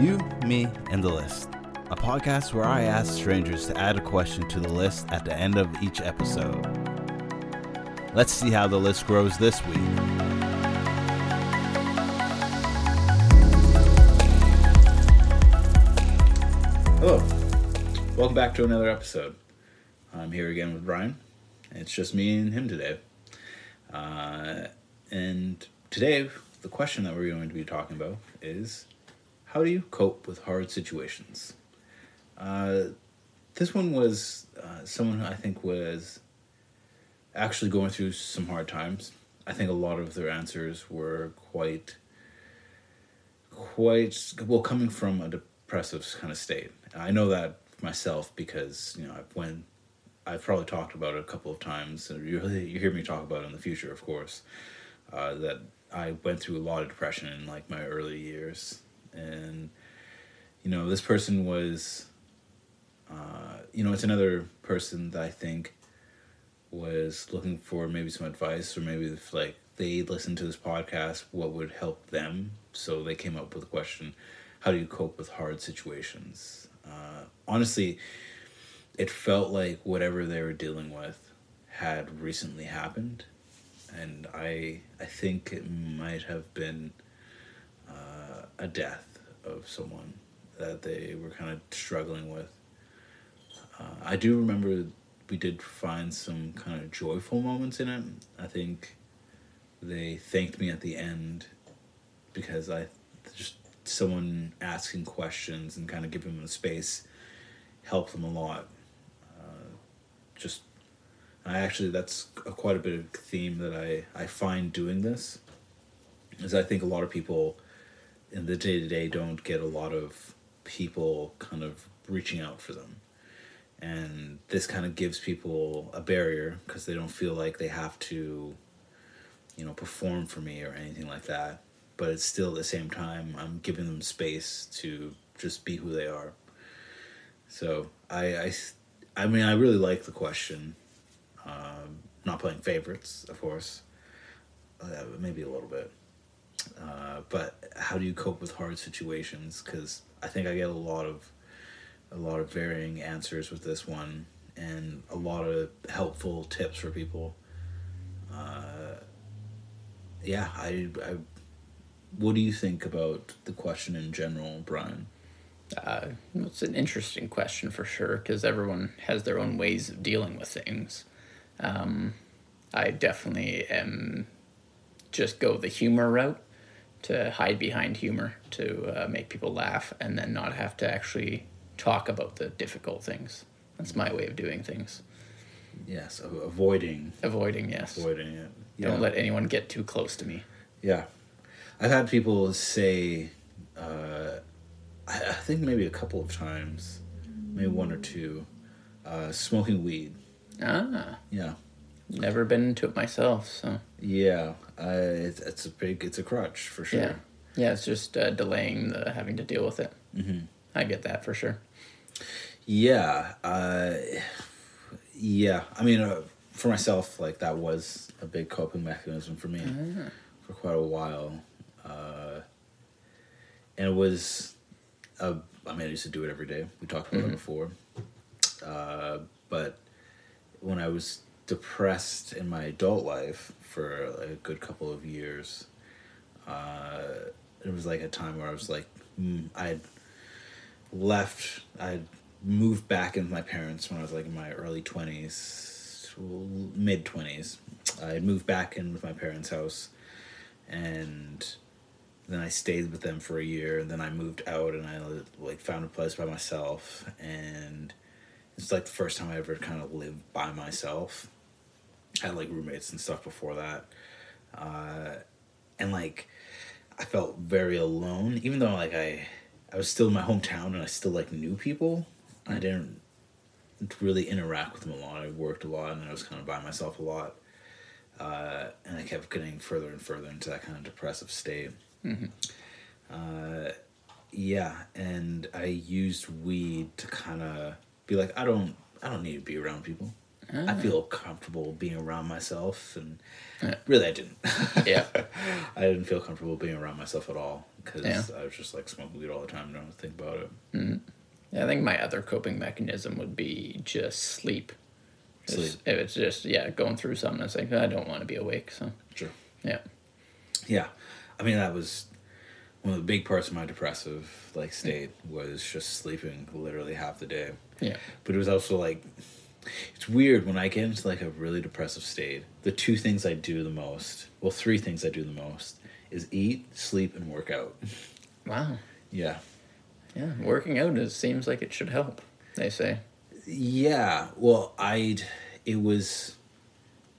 You, Me, and the List, a podcast where I ask strangers to add a question to the list at the end of each episode. Let's see how the list grows this week. Hello. Welcome back to another episode. I'm here again with Brian. It's just me and him today. Uh, and today, the question that we're going to be talking about is how do you cope with hard situations? Uh, this one was uh, someone I think was actually going through some hard times. I think a lot of their answers were quite, quite well coming from a depressive kind of state. I know that myself because you know I've I've probably talked about it a couple of times. And you you hear me talk about it in the future, of course. Uh, that I went through a lot of depression in like my early years, and you know this person was, uh, you know, it's another person that I think was looking for maybe some advice or maybe if like they listened to this podcast, what would help them. So they came up with a question: How do you cope with hard situations? Uh, honestly, it felt like whatever they were dealing with had recently happened, and I I think it might have been uh, a death of someone that they were kind of struggling with. Uh, I do remember we did find some kind of joyful moments in it. I think they thanked me at the end because I just someone asking questions and kind of giving them the space helped them a lot. Uh, just I actually that's a, quite a bit of theme that I I find doing this is I think a lot of people in the day to day don't get a lot of people kind of reaching out for them. And this kind of gives people a barrier because they don't feel like they have to, you know, perform for me or anything like that. But it's still at the same time, I'm giving them space to just be who they are. So I, I, I mean, I really like the question. Um, not playing favorites, of course, uh, maybe a little bit. Uh, but how do you cope with hard situations? Because I think I get a lot of a lot of varying answers with this one, and a lot of helpful tips for people. Uh, yeah, I, I. What do you think about the question in general, Brian? Uh, it's an interesting question for sure because everyone has their own ways of dealing with things. Um, I definitely am just go the humor route to hide behind humor to uh, make people laugh and then not have to actually talk about the difficult things. That's my way of doing things. Yes, avoiding. Avoiding, yes. Avoiding it. Yeah. Don't let anyone get too close to me. Yeah. I've had people say, uh, I, think maybe a couple of times, maybe one or two, uh, smoking weed. Ah. Yeah. Never been into it myself, so. Yeah, uh, it's, it's a big, it's a crutch for sure. Yeah, yeah, it's just uh, delaying the having to deal with it. Mm-hmm. I get that for sure. Yeah, uh, yeah. I mean, uh, for myself, like that was a big coping mechanism for me Ah. for quite a while, uh, and it was. Uh, I mean, I used to do it every day. We talked about it before, uh, but when I was depressed in my adult life for a good couple of years, uh, it was like a time where I was like, mm, I'd left, I'd moved back in with my parents when I was like in my early 20s, mid 20s. I moved back in with my parents' house and then I stayed with them for a year and then I moved out and I like found a place by myself and it's like the first time I ever kind of lived by myself. I had like roommates and stuff before that. Uh, and like I felt very alone, even though like I I was still in my hometown and I still like knew people. I didn't really interact with them a lot. I worked a lot and I was kind of by myself a lot. Uh, and I kept getting further and further into that kind of depressive state. Uh, yeah, and I used weed to kind of be like, I don't, I don't need to be around people. I ah. feel comfortable being around myself, and Yeah. really, I didn't. Yeah. I didn't feel comfortable being around myself at all. because Yeah. I was just like smoking weed all the time. And don't think about it. Mm-hmm. Yeah, I think my other coping mechanism would be just sleep. Sleep. If it's just yeah, going through something, it's like I don't want to be awake. So Sure. yeah, Yeah, I mean that was one of the big parts of my depressive like state was just sleeping literally half the day. yeah, But it was also like it's weird when I get into like a really depressive state. The two things I do the most, well, three things I do the most, is eat, sleep, and work out. wow, Yeah, yeah. Working out is seems like it should help. They say. yeah. Well, I'd it was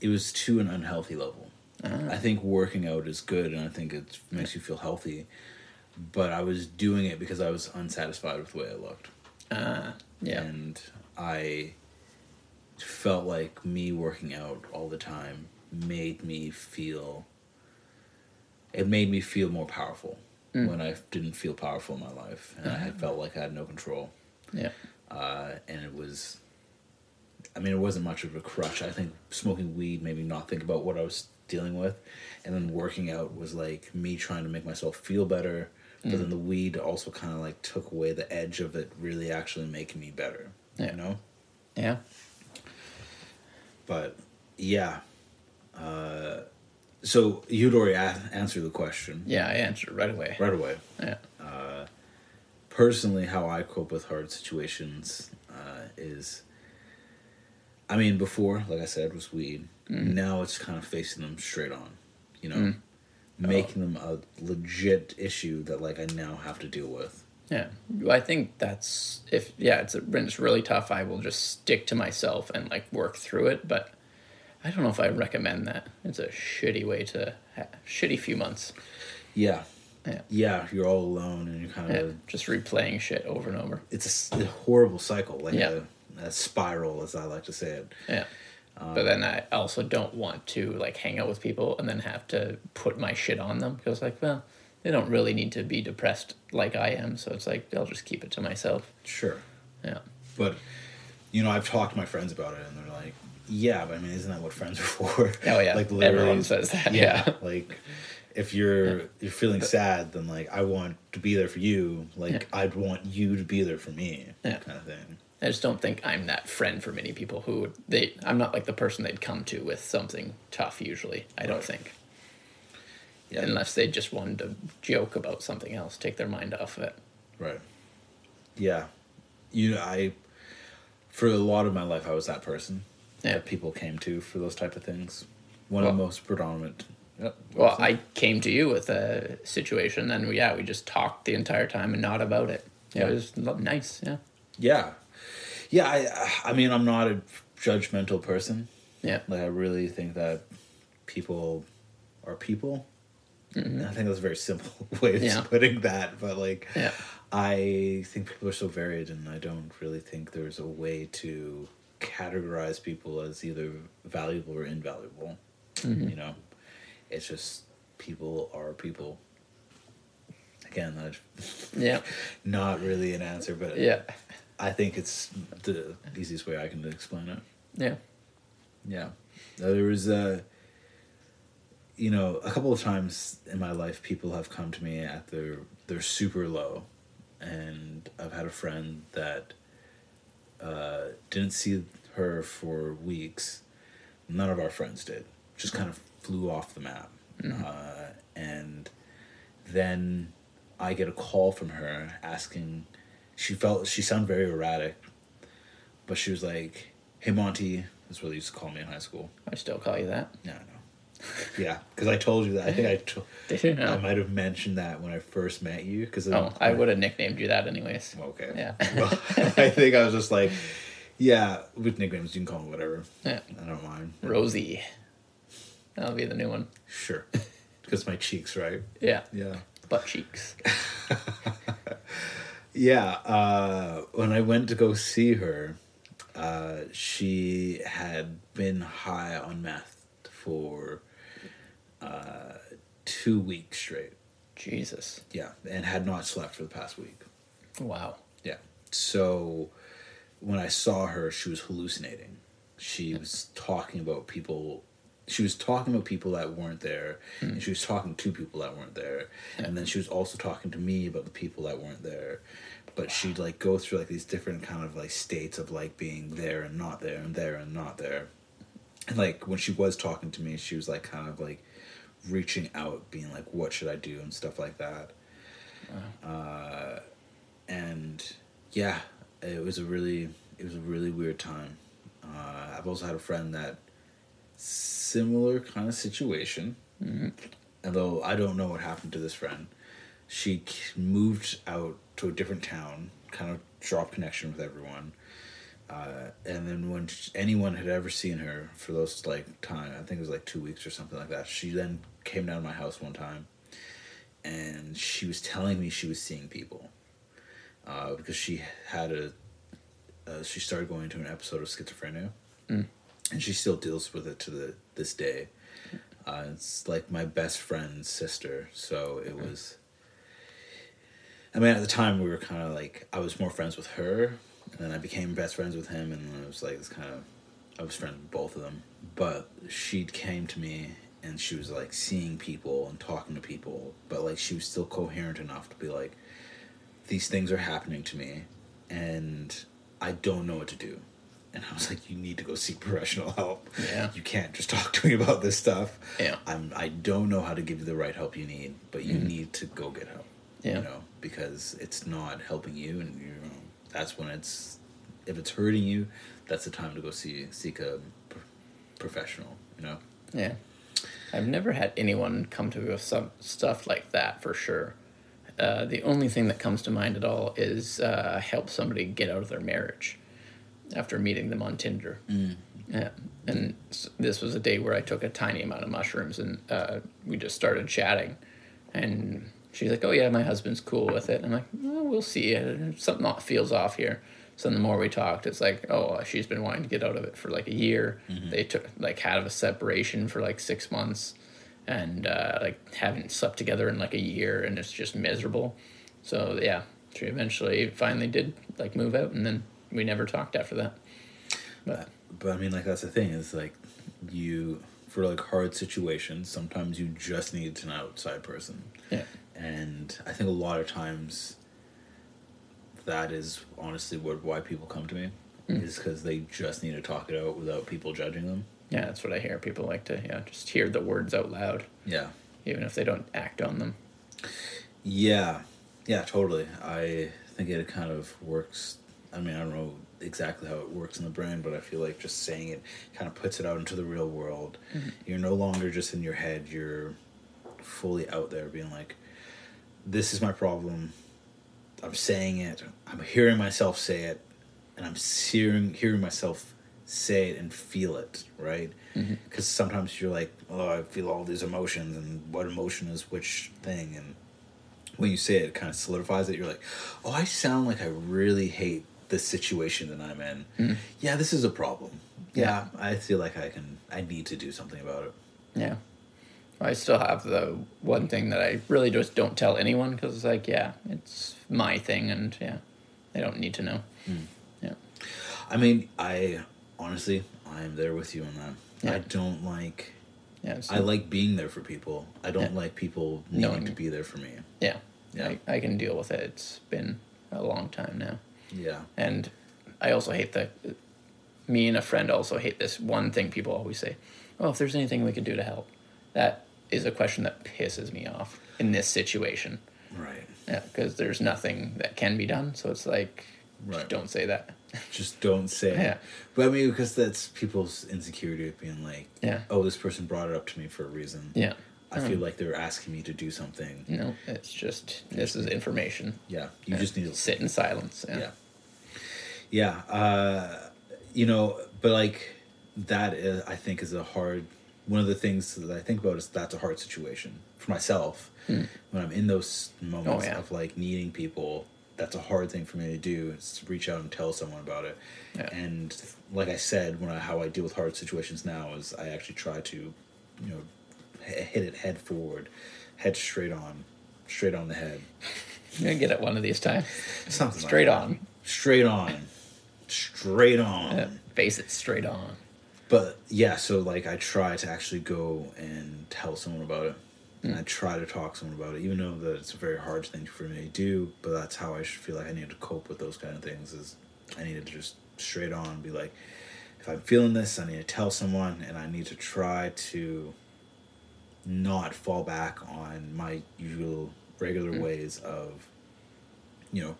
it was to an unhealthy level. I think working out is good, and I think it makes you feel healthy. But I was doing it because I was unsatisfied with the way I looked. Ah, yeah, and I felt like me working out all the time made me feel it made me feel more powerful mm. when I didn't feel powerful in my life and I had mm-hmm. felt like I had no control. Yeah, uh, and it was I mean it wasn't much of a crutch. I think smoking weed made me not think about what I was dealing with. And then working out was like me trying to make myself feel better but then mm. the weed also kind of like took away the edge of it really actually making me better Yeah. you know? Yeah. But yeah uh, so you'd already a- answered the question. Yeah, I answered right away. right away. Yeah, personally how i cope with hard situations uh, is i mean before like i said was weed. Now it's kind of facing them straight on you know? Making them a legit issue that like i now have to deal with yeah. I think that's if yeah, it's when it's really tough. I will just stick to myself and like work through it. But I don't know if I recommend that. It's a shitty way to ha- shitty few months. yeah Yeah. yeah you're all alone and you're kind Yeah, of just replaying shit over and over. it's a horrible cycle like Yeah. a, a spiral as i like to say it Yeah. Um, but then I also don't want to like hang out with people and then have to put my shit on them because like, well, they don't really need to be depressed like I am, so it's like I'll just keep it to myself. sure Yeah. But you know, I've talked to my friends about it, and they're like, "Yeah, but I mean, isn't that what friends are for?" Oh yeah. like Everyone says that. Yeah, Yeah. like if you're you're feeling sad, then like I want to be there for you. Like Yeah. I'd want you to be there for me, Yeah. kind of thing. I just don't think I'm that friend for many people who would they I'm not like the person they'd come to with something tough usually. I don't think. Yeah, Unless they just wanted to joke about something else, take their mind off of it. right. Yeah, you know, I for a lot of my life, I was that person Yeah. that people came to for those type of things. One of the most predominant. Yep. Well, I came to you with a situation, and we, yeah, we just talked the entire time and not about it. Yeah. It was nice, yeah. Yeah, yeah. I I mean, I'm not a judgmental person. Yeah. Like I really think that people are people. And I think that's a very simple way of Mm-hmm. Yeah. putting that, but like Yeah. I think people are so varied, and I don't really think there's a way to categorize people as either valuable or invaluable. Mm-hmm. You know, it's just people are people. Again, that's Yeah. not really an answer, but Yeah. I think it's the easiest way I can explain it. Yeah. Yeah. There was a, you know, a couple of times in my life, people have come to me at their they're super low, and I've had a friend that uh, didn't see her for weeks. None of our friends did. Just kind of flew off the map, uh, and then I get a call from her asking. She felt she sounded very erratic, but she was like, "Hey, Monty." That's what they used to call me in high school. I still call you that. Yeah, I know. Yeah, because I told you that. I think I, to- Did you know? I might have mentioned that when I first met you. Because Oh, I would have nicknamed you that anyways. Okay. Yeah. Well, I think I was just like, yeah, with nicknames you can call me whatever. Yeah. I don't mind. Rosie. That'll be the new one. Sure. Because my cheeks, right? Yeah. Yeah. Butt cheeks. Yeah. Uh, when I went to go see her, uh, she had been high on meth for uh, two weeks straight. Jesus. Yeah, and had not slept for the past week. Wow. Yeah. So when I saw her, she was hallucinating. She was talking about people she was talking about people that weren't there, and she was talking to people that weren't there, and then she was also talking to me about the people that weren't there. But she'd like go through like these different kind of like states of like being there and not there and there and not there. And like when she was talking to me, she was like kind of like reaching out, being like, "What should I do?" and stuff like that. Uh, and yeah, it was a really it was a really weird time. Uh, I've also had a friend that similar kind of situation. Although I don't know what happened to this friend, she moved out to a different town, kind of dropped connection with everyone. Uh, and then when anyone had ever seen her for those like time, I think it was like two weeks or something like that. She then came down to my house one time, and she was telling me she was seeing people, uh, because she had a, uh, she started going to an episode of schizophrenia, and she still deals with it to the this day. Uh, it's like my best friend's sister, so it was. I mean, at the time we were kind of like I was more friends with her, and then I became best friends with him, and then it was like it's kind of I was friends with both of them. But she came to me and she was like seeing people and talking to people, but like she was still coherent enough to be like, these things are happening to me, and I don't know what to do. And I was like, you need to go seek professional help. Yeah. You can't just talk to me about this stuff. Yeah. I'm I don't know how to give you the right help you need, but you mm-hmm. need to go get help. Yeah. You know, because it's not helping you and you know, that's when it's if it's hurting you, that's the time to go see seek a professional, you know. Yeah. I've never had anyone come to me with some stuff like that for sure. Uh, the only thing that comes to mind at all is uh, help somebody get out of their marriage after meeting them on Tinder. Yeah. And this was a day where I took a tiny amount of mushrooms and uh, we just started chatting. And she's like, Oh, yeah, my husband's cool with it. And I'm like, well, We'll see. Uh, Something feels off here. So the more we talked, it's like, oh, she's been wanting to get out of it for like a year. They took like had a separation for like six months, and uh, like haven't slept together in like a year, and it's just miserable. So yeah, she eventually finally did like move out, and then we never talked after that. But But I mean like that's the thing is like you for like hard situations, sometimes you just need an outside person. yeah, and I think a lot of times that is honestly what why people come to me hmm. is because they just need to talk it out without people judging them. yeah, that's what I hear. People like to yeah just hear the words out loud, Yeah, even if they don't act on them. yeah, yeah, totally. I think it kind of works. I mean, I don't know exactly how it works in the brain, but I feel like just saying it kind of puts it out into the real world. Mm-hmm. You're no longer just in your head. You're fully out there, being like, "This is my problem." I'm saying it. I'm hearing myself say it, and I'm hearing hearing myself say it and feel it, right? Mm-hmm. Because sometimes you're like, "Oh, I feel all these emotions, and what emotion is which thing?" And when you say it, it kind of solidifies it. You're like, "Oh, I sound like I really hate this situation that I'm in. Mm-hmm. Yeah, this is a problem. Yeah, I feel like I can. I need to do something about it." Yeah. I still have the one thing that I really just don't tell anyone because it's like, yeah, it's my thing, and yeah, they don't need to know. Hmm. Yeah. I mean, I honestly, I am there with you on that. Yeah. I don't like. Yeah. So, I like being there for people. I don't Yeah. like people needing Knowing- to be there for me. yeah. Yeah. I, I can deal with it. It's been a long time now. Yeah. And I also hate the. Me and a friend also hate this one thing people always say. Oh, if there's anything we could do to help, that is a question that pisses me off in this situation. Right. Yeah, because there's nothing that can be done. So it's like, Right. just don't say that. Just don't say. it. Yeah. But I mean, because that's people's insecurity of being like, Yeah. oh, this person brought it up to me for a reason. Yeah. I feel like they're asking me to do something. No, it's just this is information. Yeah. You just need to sit in silence. Yeah. yeah yeah uh you know but like that is i think is a hard one of the things that i think about is that's a hard situation for myself when i'm in those moments Hmm. Oh, yeah. of like needing people that's a hard thing for me to do is to reach out and tell someone about it Yeah. and like i said when i how i deal with hard situations now is i actually try to you know h- hit it head forward head straight on straight on the head You're gonna get it one of these times. Something like Straight that. on. straight on straight on Yeah. Face it straight on. But yeah, so like I try to actually go and tell someone about it. And. I try to talk to someone about it, even though that it's a very hard thing for me to do. But that's how I should feel like I need to cope with those kind of things. Is I need to just straight on be like, if I'm feeling this, I need to tell someone, and I need to try to not fall back on my usual regular mm. ways of, you know,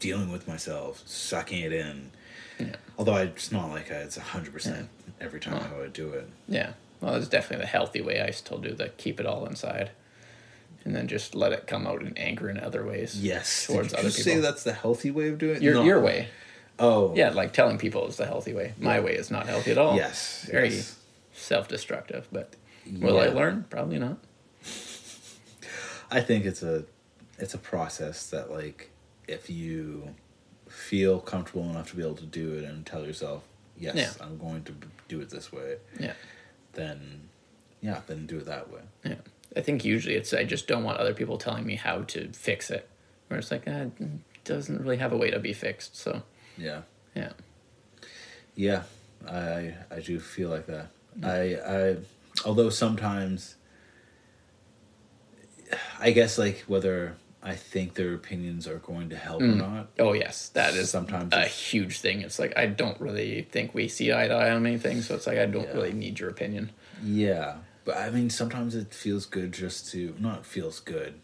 dealing with myself, sucking it in. Yeah. Although I, it's not like I, it's hundred percent every time I do it. Yeah. Well, it's definitely the healthy way. I still do the keep it all inside, and then just let it come out in anger in other ways. Yes. Towards Did you other say that's the healthy way of doing it? Your No. your way. Oh. Yeah, like telling people is the healthy way. My Yeah. way is not healthy at all. Yes. Very yes. self-destructive. But will I learn? Probably not. I think it's a it's a process that like if you feel comfortable enough to be able to do it and tell yourself, yes, Yeah. I'm going to do it this way, Yeah. then yeah, then do it that way. Yeah. I think usually it's I just don't want other people telling me how to fix it. Where it's like, ah, it doesn't really have a way to be fixed. So Yeah. yeah. Yeah, I I do feel like that. I I although sometimes I guess like whether I think their opinions are going to help or hmm. not. Oh yes, that is Sometimes a huge thing. It's like I don't really think we see eye to eye on anything, so it's like I don't Yeah. really need your opinion. Yeah, but I mean sometimes it feels good just to not feels good,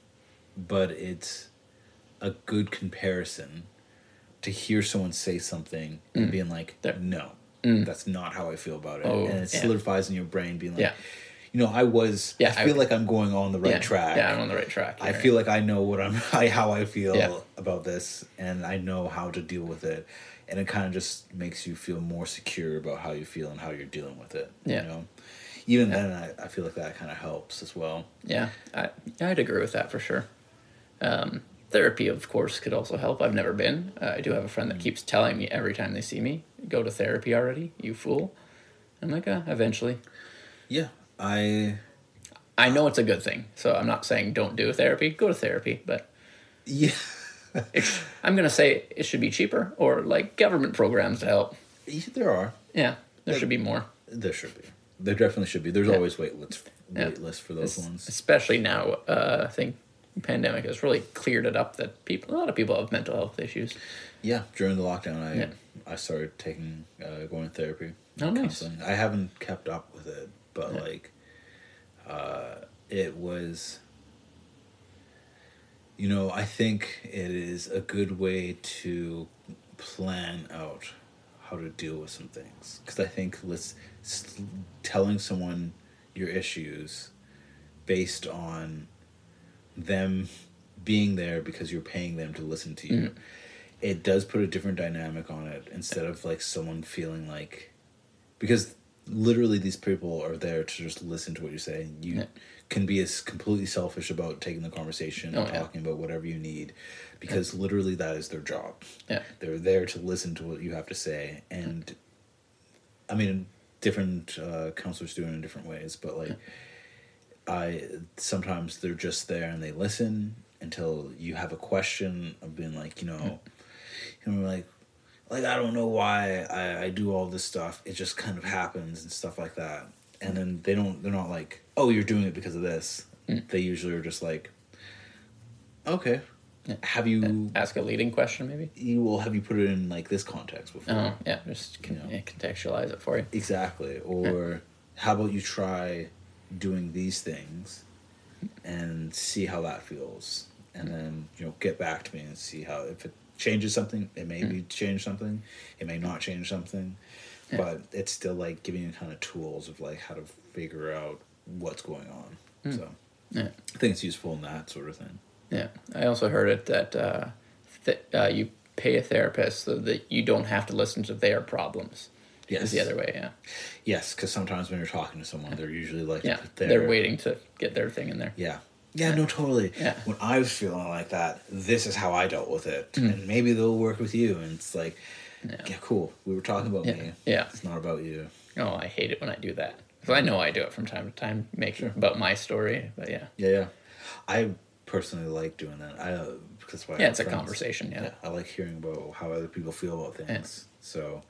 but it's a good comparison to hear someone say something and hmm. being like, There. no, hmm. that's not how I feel about it, Oh, and it yeah. solidifies in your brain, being like, Yeah. You know, I was, Yeah, I I- feel like I'm going on the right yeah. track. Yeah, I'm on the right track. I feel like I know what I'm, I, how I feel Yeah. about this, and I know how to deal with it, and it kind of just makes you feel more secure about how you feel and how you're dealing with it. Yeah. You know, even then, I, I feel like that kind of helps as well. Yeah, I, I'd agree with that for sure. Um, therapy, of course, could also help. I've never been. Uh, I do have a friend that keeps telling me every time they see me, "Go to therapy already, you fool." I'm like, uh, eventually. Yeah, I I know it's a good thing, so I'm not saying don't do therapy. Go to therapy, but yeah, I'm gonna say it should be cheaper or like government programs to help. there are. Yeah, there should be more, There should be. There definitely should be. There's Yeah. always wait lists, Yeah. lists for those ones. especially now. Uh, I think pandemic has really cleared it up that people, a lot of people have mental health issues. Yeah, during the lockdown, I Yeah. I started taking uh, going to therapy. Oh, nice. I haven't kept up with it, but Yeah. like, uh, it was. You know, I think it is a good way to plan out how to deal with some things because I think let's telling someone your issues based on them being there because you're paying them to listen to you. It does put a different dynamic on it instead of like someone feeling like because literally these people are there to just listen to what you say and you Yeah. can be as completely selfish about taking the conversation and Oh, yeah. talking about whatever you need because literally that is their job Yeah. they're there to listen to what you have to say and i mean different uh, counselors do it in different ways but like i sometimes they're just there and they listen until you have a question of being like you know you know like like i don't know why I, I do all this stuff. It just kind of happens and stuff like that. And then they don't they're not like oh you're doing it because of this. Mm. They usually are just like okay. Yeah. have you Ask a leading question, maybe. you will have you put it in like this context before. Oh, yeah, just con- You know. yeah, contextualize it for you. exactly. Or how about you try doing these things and see how that feels? And then you know get back to me and see how if it changes something it may be change something it may not change something Yeah. but it's still like giving you kind of tools of like how to figure out what's going on so Yeah. i think it's useful in that sort of thing Yeah, I also heard it that uh, th- uh, you pay a therapist so that you don't have to listen to their problems. Yes. is the other way. Yeah, yes because sometimes when you're talking to someone they're usually like yeah, their- they're waiting to get their thing in there. Yeah. Yeah, no, totally. Yeah. When I was feeling like that, this is how I dealt with it. Mm. And maybe they'll work with you. And it's like, Yeah. yeah, cool. We were talking about Yeah. me. Yeah. It's not about you. Oh, I hate it when I do that. 'Cause I know I do it from time to time, make it about my story. But yeah, Yeah, yeah. I personally like doing that. I uh, because why yeah, it's a conversation. Yeah, I like hearing about how other people feel about things. So,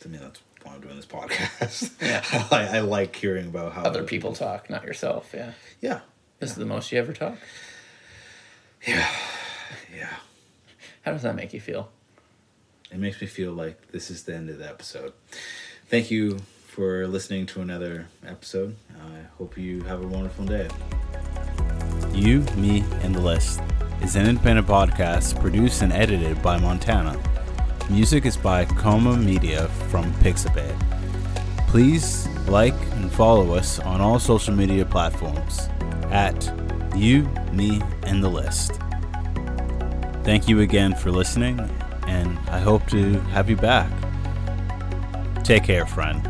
to me, that's why I'm doing this podcast. Yeah. I, I like hearing about how Other people talk, not yourself. Yeah. Yeah, This is the most you ever talk. yeah. Yeah. How does that make you feel? It makes me feel like this is the end of the episode. Thank you for listening to another episode. I hope you have a wonderful day. You, Me, and the List is an independent podcast produced and edited by Montana. Music is by Coma Media from Pixabay. Please like and follow us on all social media platforms at You, Me, and the List. Thank you again for listening, and I hope to have you back. Take care, friend.